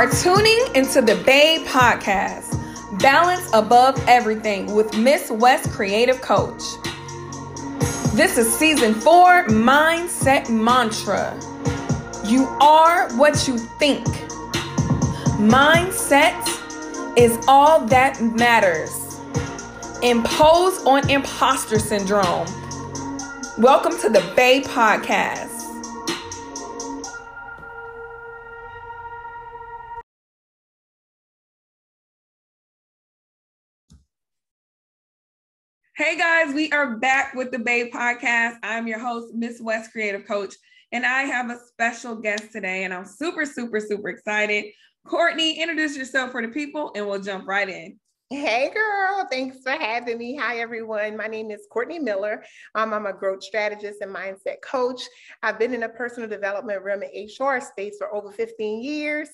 are tuning into the BAE Podcast, Balance Above Everything with Miss West Creative Coach. This is season four Mindset Mantra. You are what you think. Mindset is all that matters. Impose on imposter syndrome. Welcome to the BAE Podcast. Hey guys, we are back with the Babe Podcast. I'm your host, Miss West Creative Coach, and I have a special guest today, and I'm super, super, super excited. Courtney, introduce yourself for the people, and we'll jump right in. Hey girl, thanks for having me. Hi everyone. My name is Courtney Miller. Um, I'm a growth strategist and mindset coach. I've been in a personal development realm and HR space for over 15 years,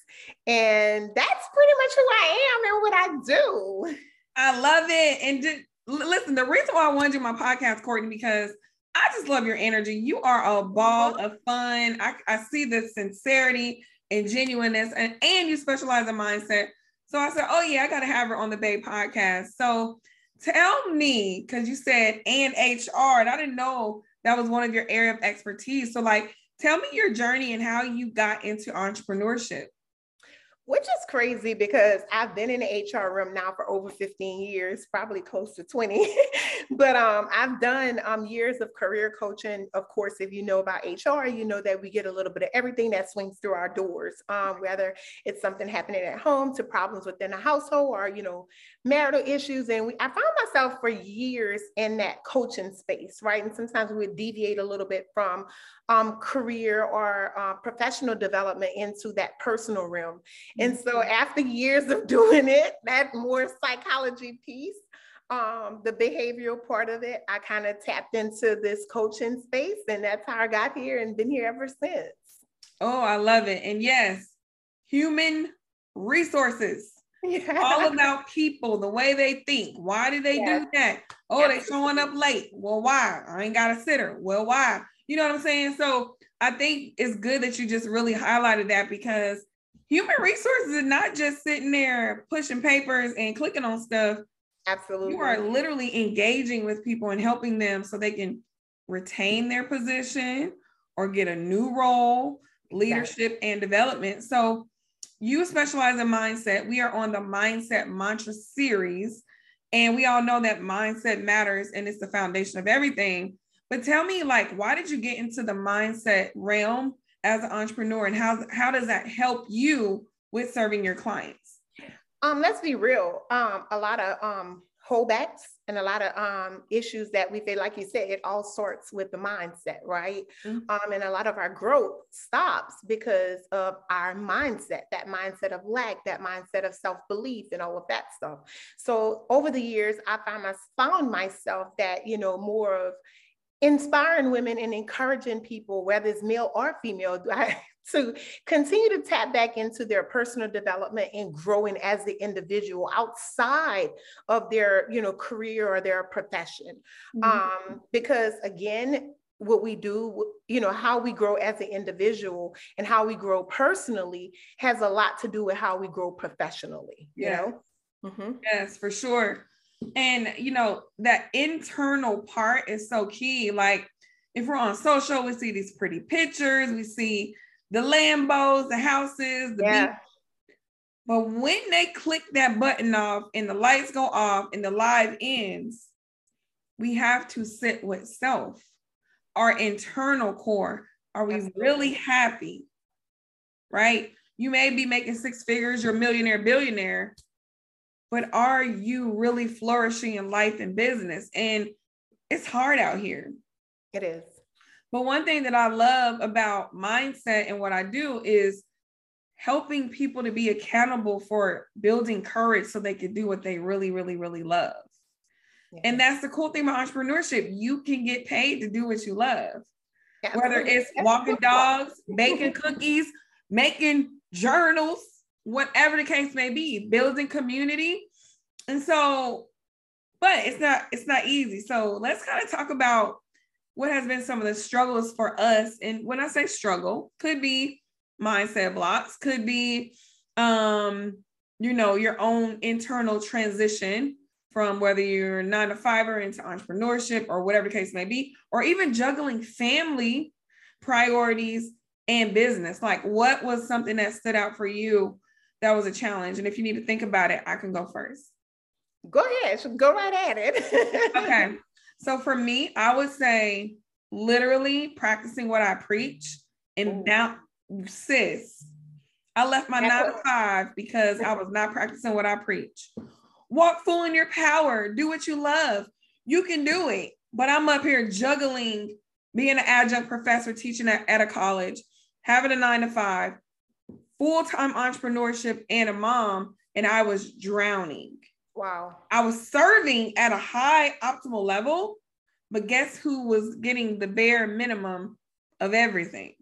and that's pretty much who I am and what I do. I love it. And listen, the reason why I wanted you my podcast, Courtney, because I just love your energy. You are a ball of fun. I, I see the sincerity and genuineness, and, and you specialize in mindset. So I said, Oh, yeah, I got to have her on the BAE podcast. So tell me, because you said and HR, and I didn't know that was one of your area of expertise. So, like, tell me your journey and how you got into entrepreneurship which is crazy because I've been in the HR room now for over 15 years, probably close to 20. but um, I've done um, years of career coaching. Of course, if you know about HR, you know that we get a little bit of everything that swings through our doors, um, whether it's something happening at home to problems within the household or, you know, marital issues. And we, I found myself for years in that coaching space, right? And sometimes we would deviate a little bit from um, career or uh, professional development into that personal realm. And so mm-hmm. after years of doing it, that more psychology piece, um, the behavioral part of it, I kind of tapped into this coaching space, and that's how I got here and been here ever since. Oh, I love it. And yes, human resources. Yeah. All about people, the way they think. Why do they yeah. do that? Oh, they showing up late. Well, why? I ain't got a sitter. Well, why? You know what I'm saying? So I think it's good that you just really highlighted that because human resources is not just sitting there pushing papers and clicking on stuff. Absolutely. You are literally engaging with people and helping them so they can retain their position or get a new role, leadership and development. So you specialize in mindset. We are on the Mindset Mantra series, and we all know that mindset matters and it's the foundation of everything. But tell me, like, why did you get into the mindset realm as an entrepreneur, and how how does that help you with serving your clients? Um, let's be real. Um, a lot of um holdbacks and a lot of um, issues that we feel, like you said, it all starts with the mindset, right? Mm-hmm. Um, and a lot of our growth stops because of our mindset, that mindset of lack, that mindset of self belief, and all of that stuff. So over the years, I found, my, found myself that, you know, more of inspiring women and encouraging people, whether it's male or female, to continue to tap back into their personal development and growing as the individual outside of their, you know, career or their profession. Mm-hmm. Um, because again, what we do, you know, how we grow as an individual and how we grow personally has a lot to do with how we grow professionally, you yeah. know? Mm-hmm. Yes, for sure. And you know, that internal part is so key. Like if we're on social, we see these pretty pictures, we see the Lambos, the houses, the yeah. Beach. But when they click that button off and the lights go off and the live ends, we have to sit with self, our internal core. Are we Absolutely. really happy? Right? You may be making six figures, you're a millionaire, billionaire, but are you really flourishing in life and business? And it's hard out here. It is. But one thing that I love about mindset and what I do is helping people to be accountable for building courage so they can do what they really, really, really love. Yeah. And that's the cool thing about entrepreneurship. You can get paid to do what you love, whether it's walking dogs, baking cookies, making journals, whatever the case may be, building community. And so, but it's not it's not easy. So let's kind of talk about what has been some of the struggles for us. And when I say struggle, could be mindset blocks, could be um, you know, your own internal transition from whether you're nine to fiver into entrepreneurship or whatever the case may be, or even juggling family priorities and business. Like, what was something that stood out for you that was a challenge? And if you need to think about it, I can go first. Go ahead, go right at it. okay. So for me, I would say literally practicing what I preach. And now, sis, I left my nine to five because I was not practicing what I preach. Walk full in your power, do what you love. You can do it. But I'm up here juggling being an adjunct professor, teaching at, at a college, having a nine to five, full time entrepreneurship, and a mom. And I was drowning. Wow. I was serving at a high optimal level, but guess who was getting the bare minimum of everything?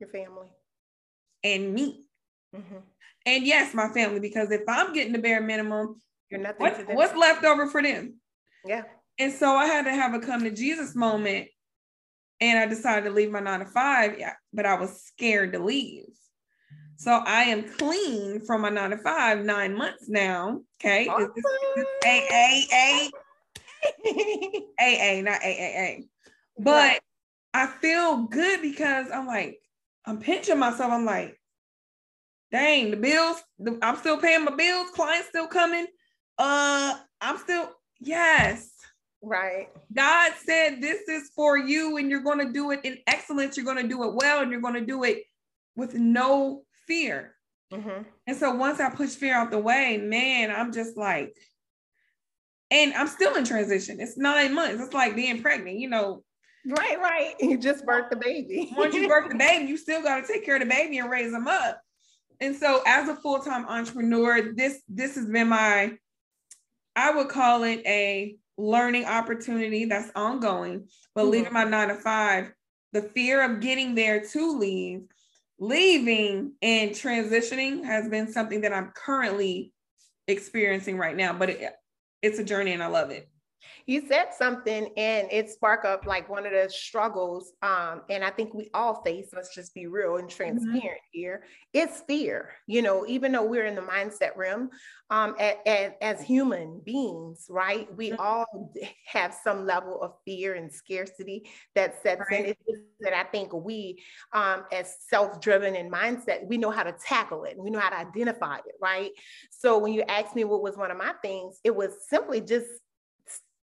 Your family. And me. Mm-hmm. And yes, my family, because if I'm getting the bare minimum, you're nothing what, what's left over for them? Yeah. And so I had to have a come to Jesus moment. And I decided to leave my nine to five, yeah, but I was scared to leave. So I am clean from my nine to five, nine months now. Okay. Awesome. This, this AA, not AAA. But right. I feel good because I'm like, I'm pinching myself. I'm like, dang, the bills, the, I'm still paying my bills, clients still coming. Uh, I'm still, yes. Right. God said this is for you and you're going to do it in excellence. You're going to do it well and you're going to do it with no fear. Mm-hmm. And so once I push fear out the way, man, I'm just like, and I'm still in transition. It's nine months. It's like being pregnant, you know. Right, right. You just birthed the baby. once you birth the baby, you still got to take care of the baby and raise them up. And so as a full-time entrepreneur, this this has been my I would call it a learning opportunity that's ongoing, but mm-hmm. leaving my nine to five, the fear of getting there to leave leaving and transitioning has been something that I'm currently experiencing right now, but it, it's a journey and I love it you said something and it sparked up like one of the struggles um, and i think we all face let's just be real and mm-hmm. transparent mm-hmm. here it's fear you know even though we're in the mindset realm um, as, as human beings right we mm-hmm. all have some level of fear and scarcity that sets right. in it's that i think we um, as self-driven and mindset we know how to tackle it we know how to identify it right so when you asked me what was one of my things it was simply just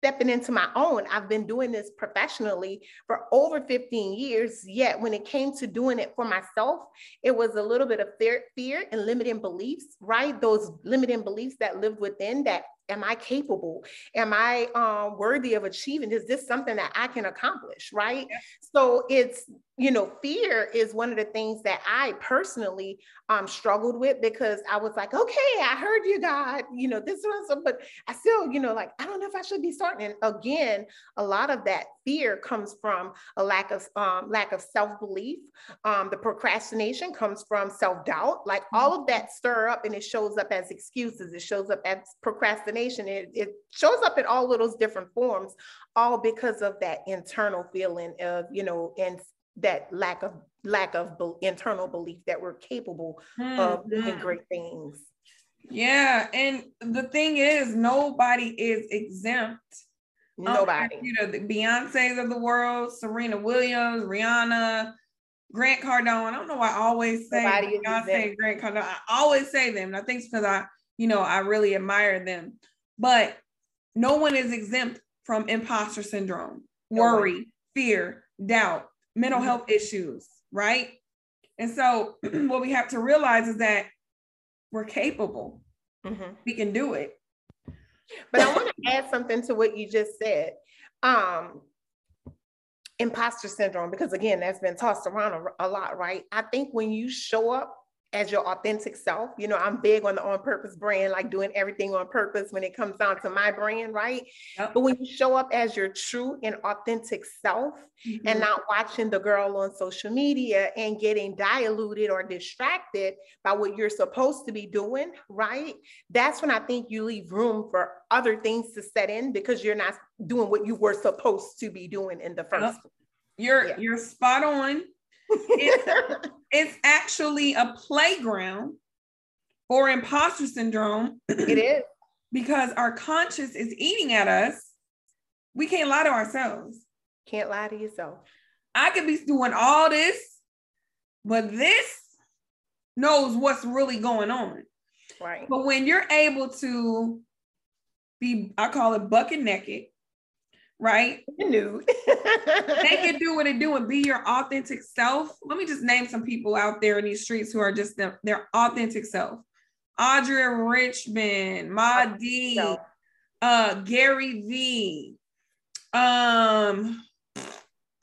stepping into my own. I've been doing this professionally for over 15 years. Yet when it came to doing it for myself, it was a little bit of fear, fear and limiting beliefs, right? Those limiting beliefs that lived within that am I capable? Am I um, worthy of achieving? Is this something that I can accomplish? Right. Yeah. So it's, you know, fear is one of the things that I personally um, struggled with because I was like, okay, I heard you, God, you know, this was, but I still, you know, like, I don't know if I should be starting. And again, a lot of that fear comes from a lack of um, lack of self-belief. Um, the procrastination comes from self-doubt. Like all of that stir up and it shows up as excuses. It shows up as procrastination. It, it shows up in all of those different forms, all because of that internal feeling of, you know, and that lack of lack of be- internal belief that we're capable mm-hmm. of doing great things. Yeah, and the thing is, nobody is exempt um, Nobody. Um, you know, the Beyonce's of the world, Serena Williams, Rihanna, Grant Cardone. I don't know why I always say Nobody Beyonce, Grant Cardone. I always say them. And I think it's because I, you know, I really admire them. But no one is exempt from imposter syndrome, no worry, one. fear, doubt, mental mm-hmm. health issues, right? And so what we have to realize is that we're capable. Mm-hmm. We can do it. But I want to add something to what you just said. Um, imposter syndrome, because again, that's been tossed around a, a lot, right? I think when you show up as your authentic self. You know, I'm big on the on purpose brand, like doing everything on purpose when it comes down to my brand, right? Yep. But when you show up as your true and authentic self mm-hmm. and not watching the girl on social media and getting diluted or distracted by what you're supposed to be doing, right? That's when I think you leave room for other things to set in because you're not doing what you were supposed to be doing in the first yep. You're yeah. you're spot on it's, it's actually a playground for imposter syndrome. It is. because our conscious is eating at us. We can't lie to ourselves. Can't lie to yourself. I could be doing all this, but this knows what's really going on. Right. But when you're able to be, I call it bucket naked, right? Nude. they can do what they do and be your authentic self. Let me just name some people out there in these streets who are just their, their authentic self. Audra Richmond, Ma D, uh, Gary V, um,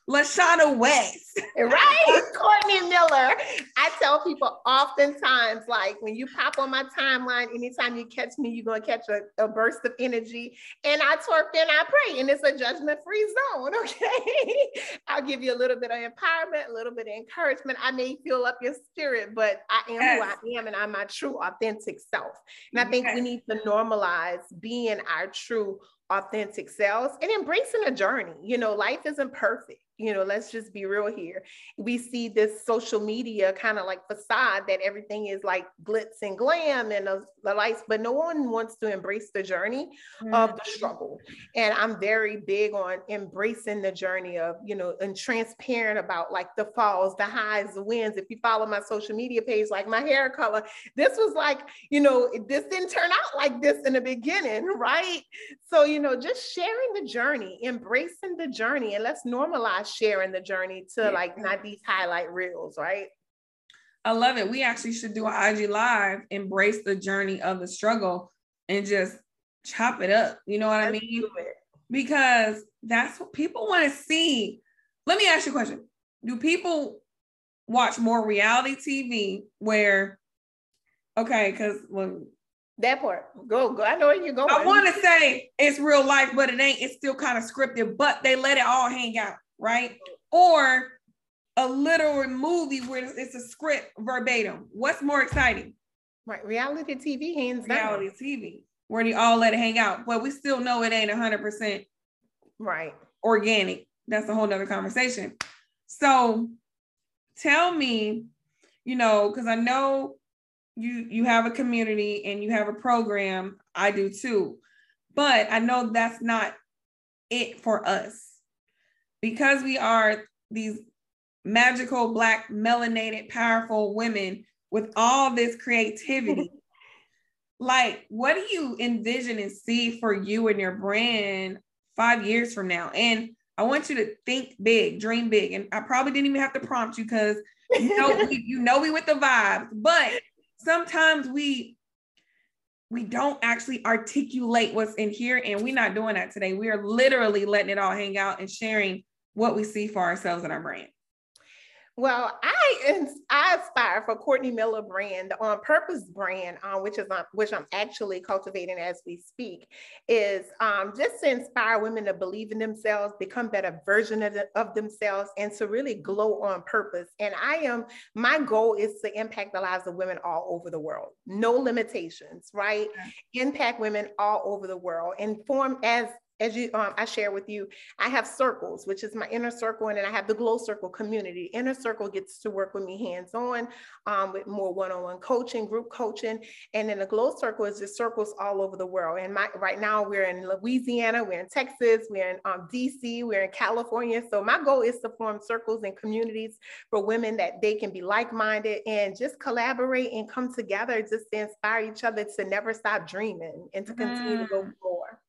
Lashana West. right. Courtney Miller. I tell people oftentimes, like when you pop on my timeline, anytime you catch me, you're going to catch a, a, burst of energy. And I twerk and I pray, and it's a judgment free zone. Okay. I'll give you a little bit of empowerment, a little bit of encouragement. I may fill up your spirit, but I am yes. who I am, and I'm my true, authentic self. And I think yes. we need to normalize being our true, authentic selves and embracing a journey. You know, life isn't perfect you know let's just be real here. We see this social media kind of like facade that everything is like glitz and glam and the, the lights but no one wants to embrace the journey mm-hmm. of the struggle. And i'm very big on embracing the journey of you know and transparent about like the falls the highs the wins if you follow my social media page like my hair color this was like you know this didn't turn out like this in the beginning right? So you know just sharing the journey embracing the journey and let's normalize sharing the journey to yeah. like not these highlight reels, right? I love it. We actually should do an IG live, embrace the journey of the struggle and just chop it up. You know what Let's I mean? Because that's what people want to see. Let me ask you a question. Do people watch more reality TV where okay, because when that part. Go, go. I know where you're going. I want to say it's real life, but it ain't. It's still kind of scripted, but they let it all hang out right? Or a literal movie where it's a script verbatim. What's more exciting? Right, reality TV, hands down. reality down. TV, where they all let it hang out, but we still know it ain't hundred percent right organic. That's a whole nother conversation. So, tell me, you know, because I know you you have a community and you have a program. I do too, but I know that's not it for us because we are these magical black melanated powerful women with all this creativity like what do you envision and see for you and your brand five years from now? And i want you to think big dream big. And i probably didn't even have to prompt you because you know we, you know we with the vibes but sometimes we we don't actually articulate what's in here and we're not doing that today. We are literally letting it all hang out and sharing what we see for ourselves in our brand? Well, I I aspire for Courtney Miller brand, the On Purpose brand, um, which is um, which I'm actually cultivating as we speak, is um, just to inspire women to believe in themselves, become better version of, the, of themselves, and to really glow on purpose. And I am my goal is to impact the lives of women all over the world, no limitations, right? Impact women all over the world, and form as as you um, I share with you, I have circles, which is my inner circle, and then I have the glow circle community. Inner circle gets to work with me hands-on um, with more one-on-one coaching, group coaching, and then the glow circle is just circles all over the world. And my, right now we're in Louisiana, we're in Texas, we're in um, DC, we're in California. So my goal is to form circles and communities for women that they can be like-minded and just collaborate and come together just to inspire each other to never stop dreaming and to continue mm. to go more.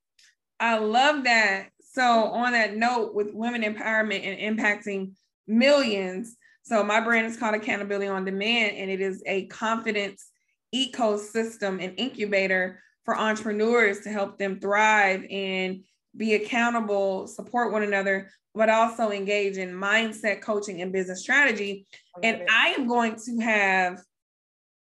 I love that. So, on that note, with women empowerment and impacting millions, so my brand is called Accountability on Demand, and it is a confidence ecosystem and incubator for entrepreneurs to help them thrive and be accountable, support one another, but also engage in mindset coaching and business strategy. And. I am going to have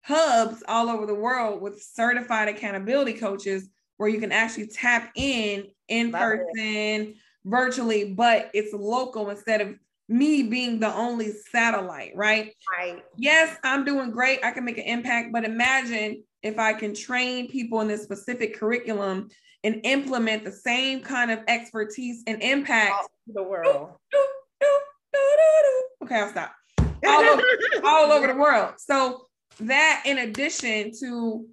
hubs all over the world with certified accountability coaches where you can actually tap in in Love person, it. virtually, but it's local instead of me being the only satellite, right? Right. Yes, I'm doing great. I can make an impact, but imagine if I can train people in this specific curriculum and implement the same kind of expertise and impact all the world. Okay, I'll stop. All over, all over the world. So that in addition to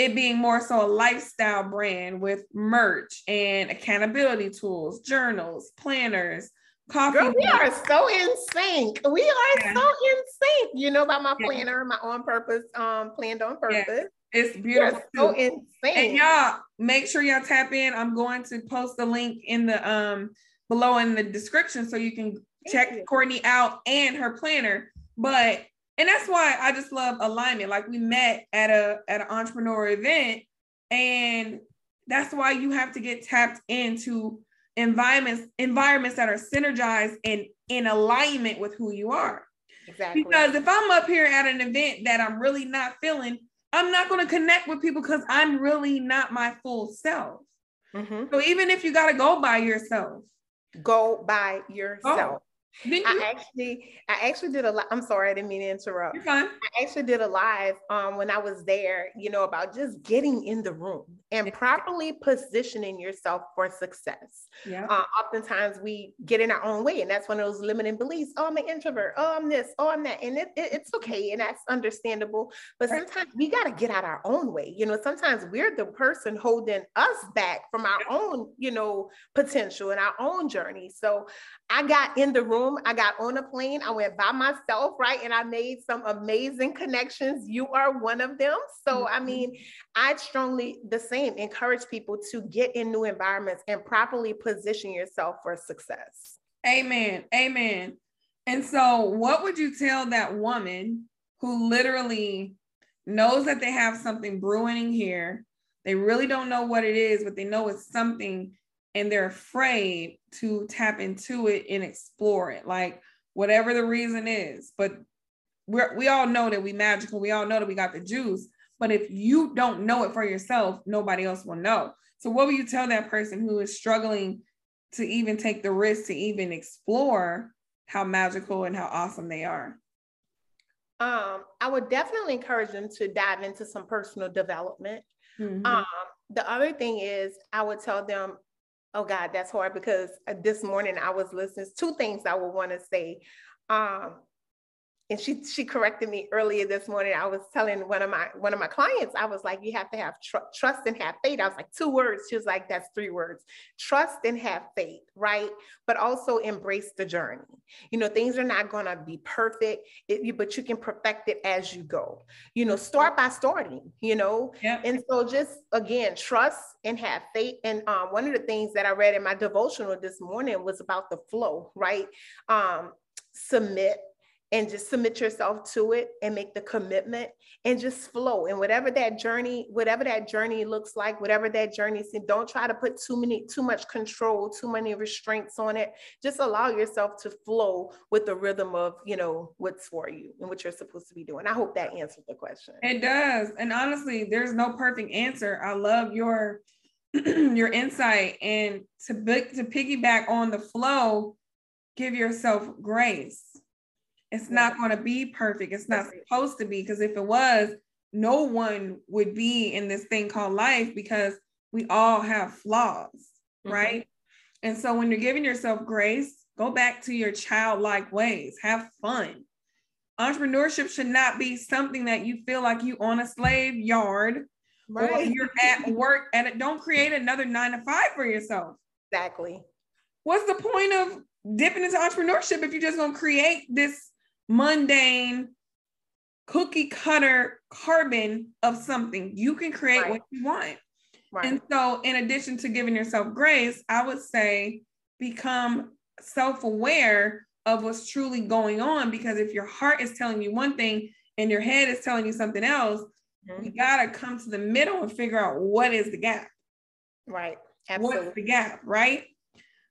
it being more so a lifestyle brand with merch and accountability tools, journals, planners, coffee. Girl, we are so in sync. We are yeah. so in sync. You know about my planner, my on purpose, um, planned on purpose. Yeah. It's beautiful. So insane. And y'all make sure y'all tap in. I'm going to post the link in the um below in the description so you can check Courtney out and her planner. But and that's why I just love alignment. Like we met at a at an entrepreneur event, and that's why you have to get tapped into environments environments that are synergized and in alignment with who you are. Exactly. Because if I'm up here at an event that I'm really not feeling, I'm not going to connect with people because I'm really not my full self. Mm-hmm. So even if you got to go by yourself, go by yourself. I actually, I actually did a lot. I'm sorry, I didn't mean to interrupt. You're fine. I actually did a live um, when I was there, you know, about just getting in the room and properly positioning yourself for success. Yeah. Uh, oftentimes we get in our own way, and that's one of those limiting beliefs. Oh, I'm an introvert. Oh, I'm this. Oh, I'm that. And it, it, it's okay, and that's understandable. But sometimes we got to get out our own way. You know, sometimes we're the person holding us back from our own, you know, potential and our own journey. So I got in the room. I got on a plane. I went by myself, right? And I made some amazing connections. You are one of them. So, mm-hmm. I mean, I strongly the same encourage people to get in new environments and properly position yourself for success. Amen. Amen. And so, what would you tell that woman who literally knows that they have something brewing here? They really don't know what it is, but they know it's something and they're afraid to tap into it and explore it, like whatever the reason is. But we we all know that we magical. We all know that we got the juice. But if you don't know it for yourself, nobody else will know. So what will you tell that person who is struggling to even take the risk to even explore how magical and how awesome they are? Um, I would definitely encourage them to dive into some personal development. Mm-hmm. Um, the other thing is, I would tell them Oh God, that's hard because uh, this morning I was listening. Two things I would want to say. Um, and she she corrected me earlier this morning. I was telling one of my one of my clients, I was like, you have to have tr- trust and have faith. I was like, two words. She was like, that's three words. Trust and have faith, right? But also embrace the journey. You know, things are not gonna be perfect, it, but you can perfect it as you go. You know, start by starting. You know, yeah. and so just again, trust and have faith. And um, one of the things that I read in my devotional this morning was about the flow, right? Um, submit and just submit yourself to it and make the commitment and just flow. And whatever that journey whatever that journey looks like whatever that journey is don't try to put too many too much control too many restraints on it. Just allow yourself to flow with the rhythm of you know what's for you and what you're supposed to be doing. I hope that answered the question. It does. And honestly there's no perfect answer. I love your your insight. And to to piggyback on the flow give yourself grace it's not going to be perfect. It's not supposed to be because if it was, no one would be in this thing called life because we all have flaws, mm-hmm. right? And so when you're giving yourself grace, go back to your childlike ways, have fun. Entrepreneurship should not be something that you feel like you on a slave yard right. or you're at work and it. Don't create another nine to five for yourself. Exactly. What's the point of dipping into entrepreneurship if you're just going to create this mundane, cookie cutter carbon of something. You can create right. what you want. Right. And so, in addition to giving yourself grace, I would say become self aware of what's truly going on. Because if your heart is telling you one thing and your head is telling you something else, mm-hmm. you got to come to the middle and figure out what is the gap. Right. Absolutely. What's the gap? Right.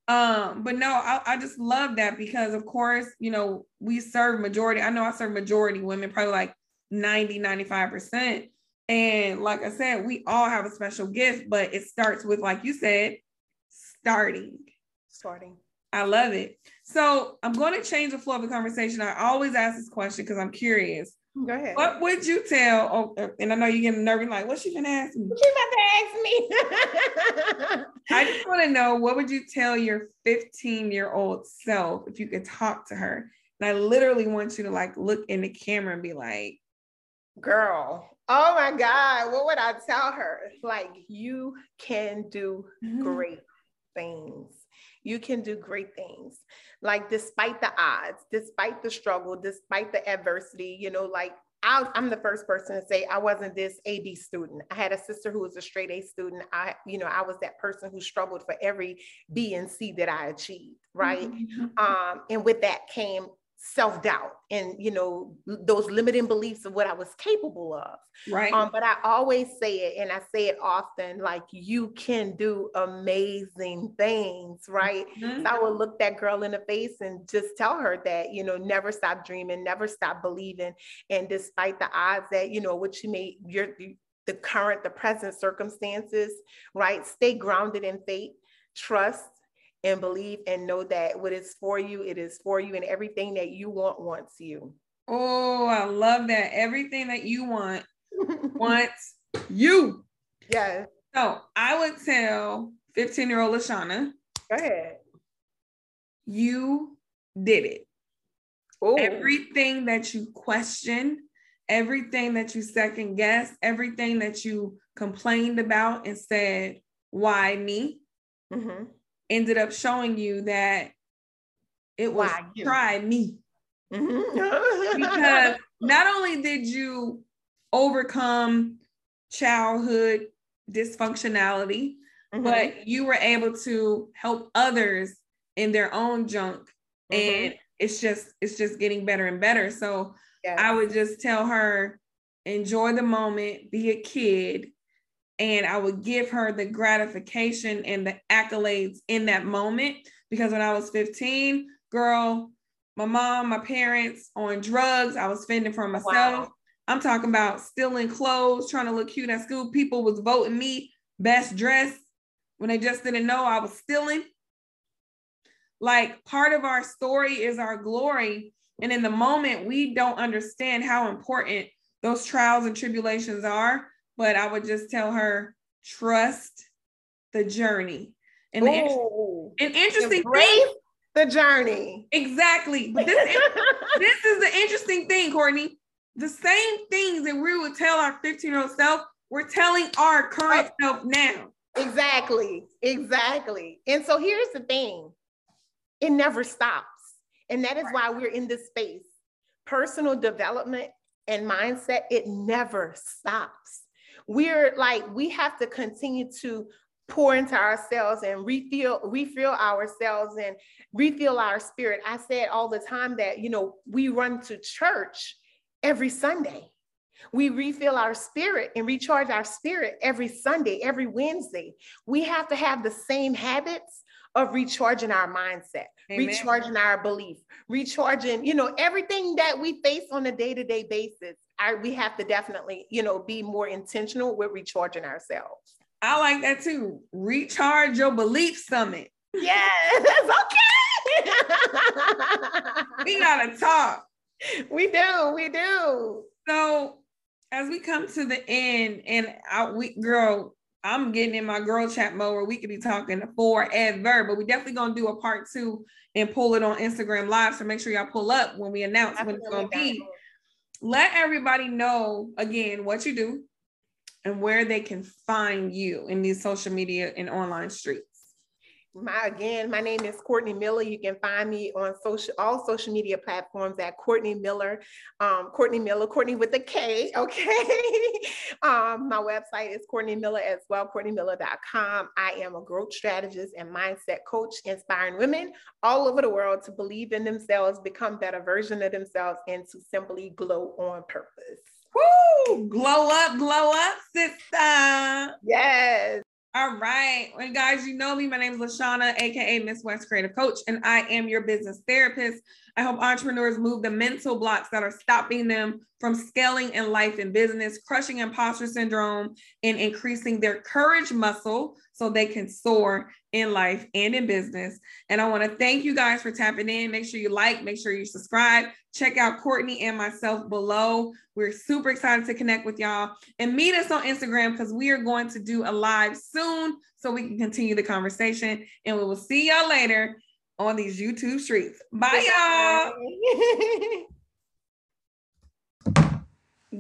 Um, but no, I, I just love that because of course, you know, we serve majority. I know I serve majority women, probably like 90, 95%. And like I said, we all have a special gift, but it starts with, like you said, starting. Starting. I love it. So I'm going to change the flow of the conversation. I always ask this question because I'm curious. Go ahead. What would you tell? Oh, uh, and I know you're getting nervous, like, what's she gonna ask me? You about to ask me? I just want to know what would you tell your 15 year old self if you could talk to her? And I literally want you to like look in the camera and be like, Girl, oh my God, what would I tell her? Like, you can do mm-hmm. great things. You can do great things. Like, despite the odds, despite the struggle, despite the adversity, you know, like i am the first person to say I wasn't this A B student. I had a sister who was a straight A student. I, you know, I was that person who struggled for every B and C that I achieved, right? Mm-hmm. Um, and with that came self-doubt and you know those limiting beliefs of what i was capable of. Right. Um, but i always say it and i say it often like you can do amazing things right? Mm-hmm. so i would look that girl in the face and just tell her that you know never stop dreaming never stop believing. And despite the odds that you know what you may your the current the present circumstances right stay grounded in faith trust and believe and know that what is for you, it is for you, and everything that you want wants you. Oh, I love that. Everything that you want wants you. Yes. So I would tell 15 year old Lashana. Go ahead. You did it. Ooh. Everything that you question, everything that you second guess, everything that you complained about and said, why me? Mm-hmm ended up showing you that it was Why try me. Mm-hmm. because not only did you overcome childhood dysfunctionality, mm-hmm. but you were able to help others in their own junk. Mm-hmm. And it's just it's just getting better and better. So yes. I would just tell her, enjoy the moment, be a kid, and I would give her the gratification and the accolades in that moment. Because when I was 15, girl, my mom, my parents on drugs, I was fending for myself. Wow. I'm talking about stealing clothes, trying to look cute at school. People was voting me best dressed when they just didn't know I was stealing. Like part of our story is our glory. And in the moment, we don't understand how important those trials and tribulations are but I would just tell her trust the journey. And the an interesting thing, the journey. Exactly. But this, is, this is the interesting thing, Courtney. The same things that we would tell our 15 year old self, we're telling our current oh, self now. Exactly. Exactly. And so here's the thing it never stops. And that is why we're in this space. Personal development and mindset, it never stops we're like we have to continue to pour into ourselves and refill refill ourselves and refill our spirit. I said all the time that you know we run to church every sunday. We refill our spirit and recharge our spirit every sunday every wednesday. We have to have the same habits of recharging our mindset Amen. recharging our belief recharging you know everything that we face on a day-to-day basis I, we have to definitely, you know, be more intentional with recharging ourselves. I like that too. Recharge your belief summit. Yes, okay. we gotta talk. We do, we do. So as we come to the end, and I, we girl, I'm getting in my girl chat mode where we could be talking forever, but we definitely gonna do a part two and pull it on Instagram live. So make sure y'all pull up when we announce Definitely when it's gonna be let everybody know again what you do and where they can find you in these social media and online streets. My again, my name is Courtney Miller. You can find me on social all social media platforms at Courtney Miller, um, Courtney Miller, Courtney with a K. Okay. um, my website is Courtney Miller as well, CourtneyMiller.com. I am a growth strategist and mindset coach, inspiring women all over the world to believe in themselves, become better version of themselves, and to simply glow on purpose. Woo! Glow up, glow up, sister. Yes. All right. Well, guys, you know me. My name is Lashana, aka Miss West Creative Coach, and I am your business therapist. I help entrepreneurs move the mental blocks that are stopping them from scaling in life and business, crushing imposter syndrome, and increasing their courage muscle so they can soar in life and in business. And I want to thank you guys for tapping in. Make sure you like, make sure you subscribe. Check out Courtney and myself below. We're super excited to connect with y'all and meet us on Instagram because we are going to do a live soon so we can continue the conversation. And we will see y'all later on these YouTube streets. Bye, y'all.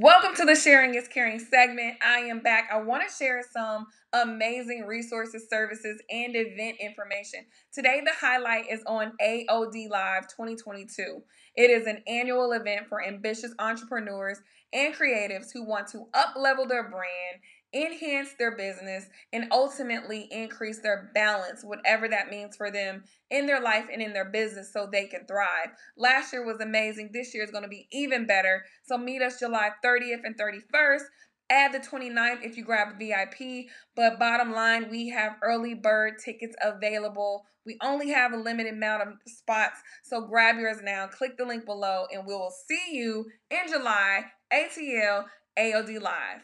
Welcome to the Sharing is Caring segment. I am back. I want to share some amazing resources, services, and event information. Today, the highlight is on AOD Live 2022. It is an annual event for ambitious entrepreneurs and creatives who want to up level their brand enhance their business, and ultimately increase their balance, whatever that means for them in their life and in their business so they can thrive. Last year was amazing. This year is going to be even better. So meet us July 30th and 31st. Add the 29th if you grab VIP. But bottom line, we have early bird tickets available. We only have a limited amount of spots. So grab yours now. Click the link below, and we will see you in July. ATL AOD Live.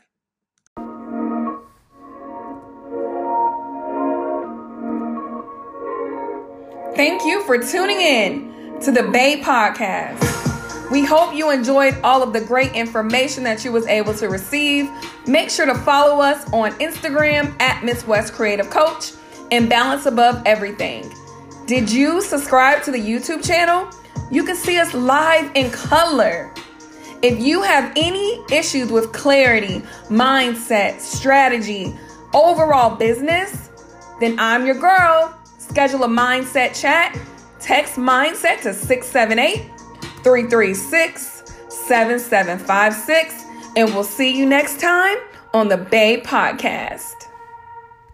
Thank you for tuning in to the BAE Podcast. We hope you enjoyed all of the great information that you was able to receive. Make sure to follow us on Instagram at Miss West Creative Coach and Balance Above Everything. Did you subscribe to the YouTube channel? You can see us live in color. If you have any issues with clarity, mindset, strategy, overall business, then I'm your girl. Schedule a mindset chat. Text mindset to 678 336 7756. And we'll see you next time on the BAE Podcast.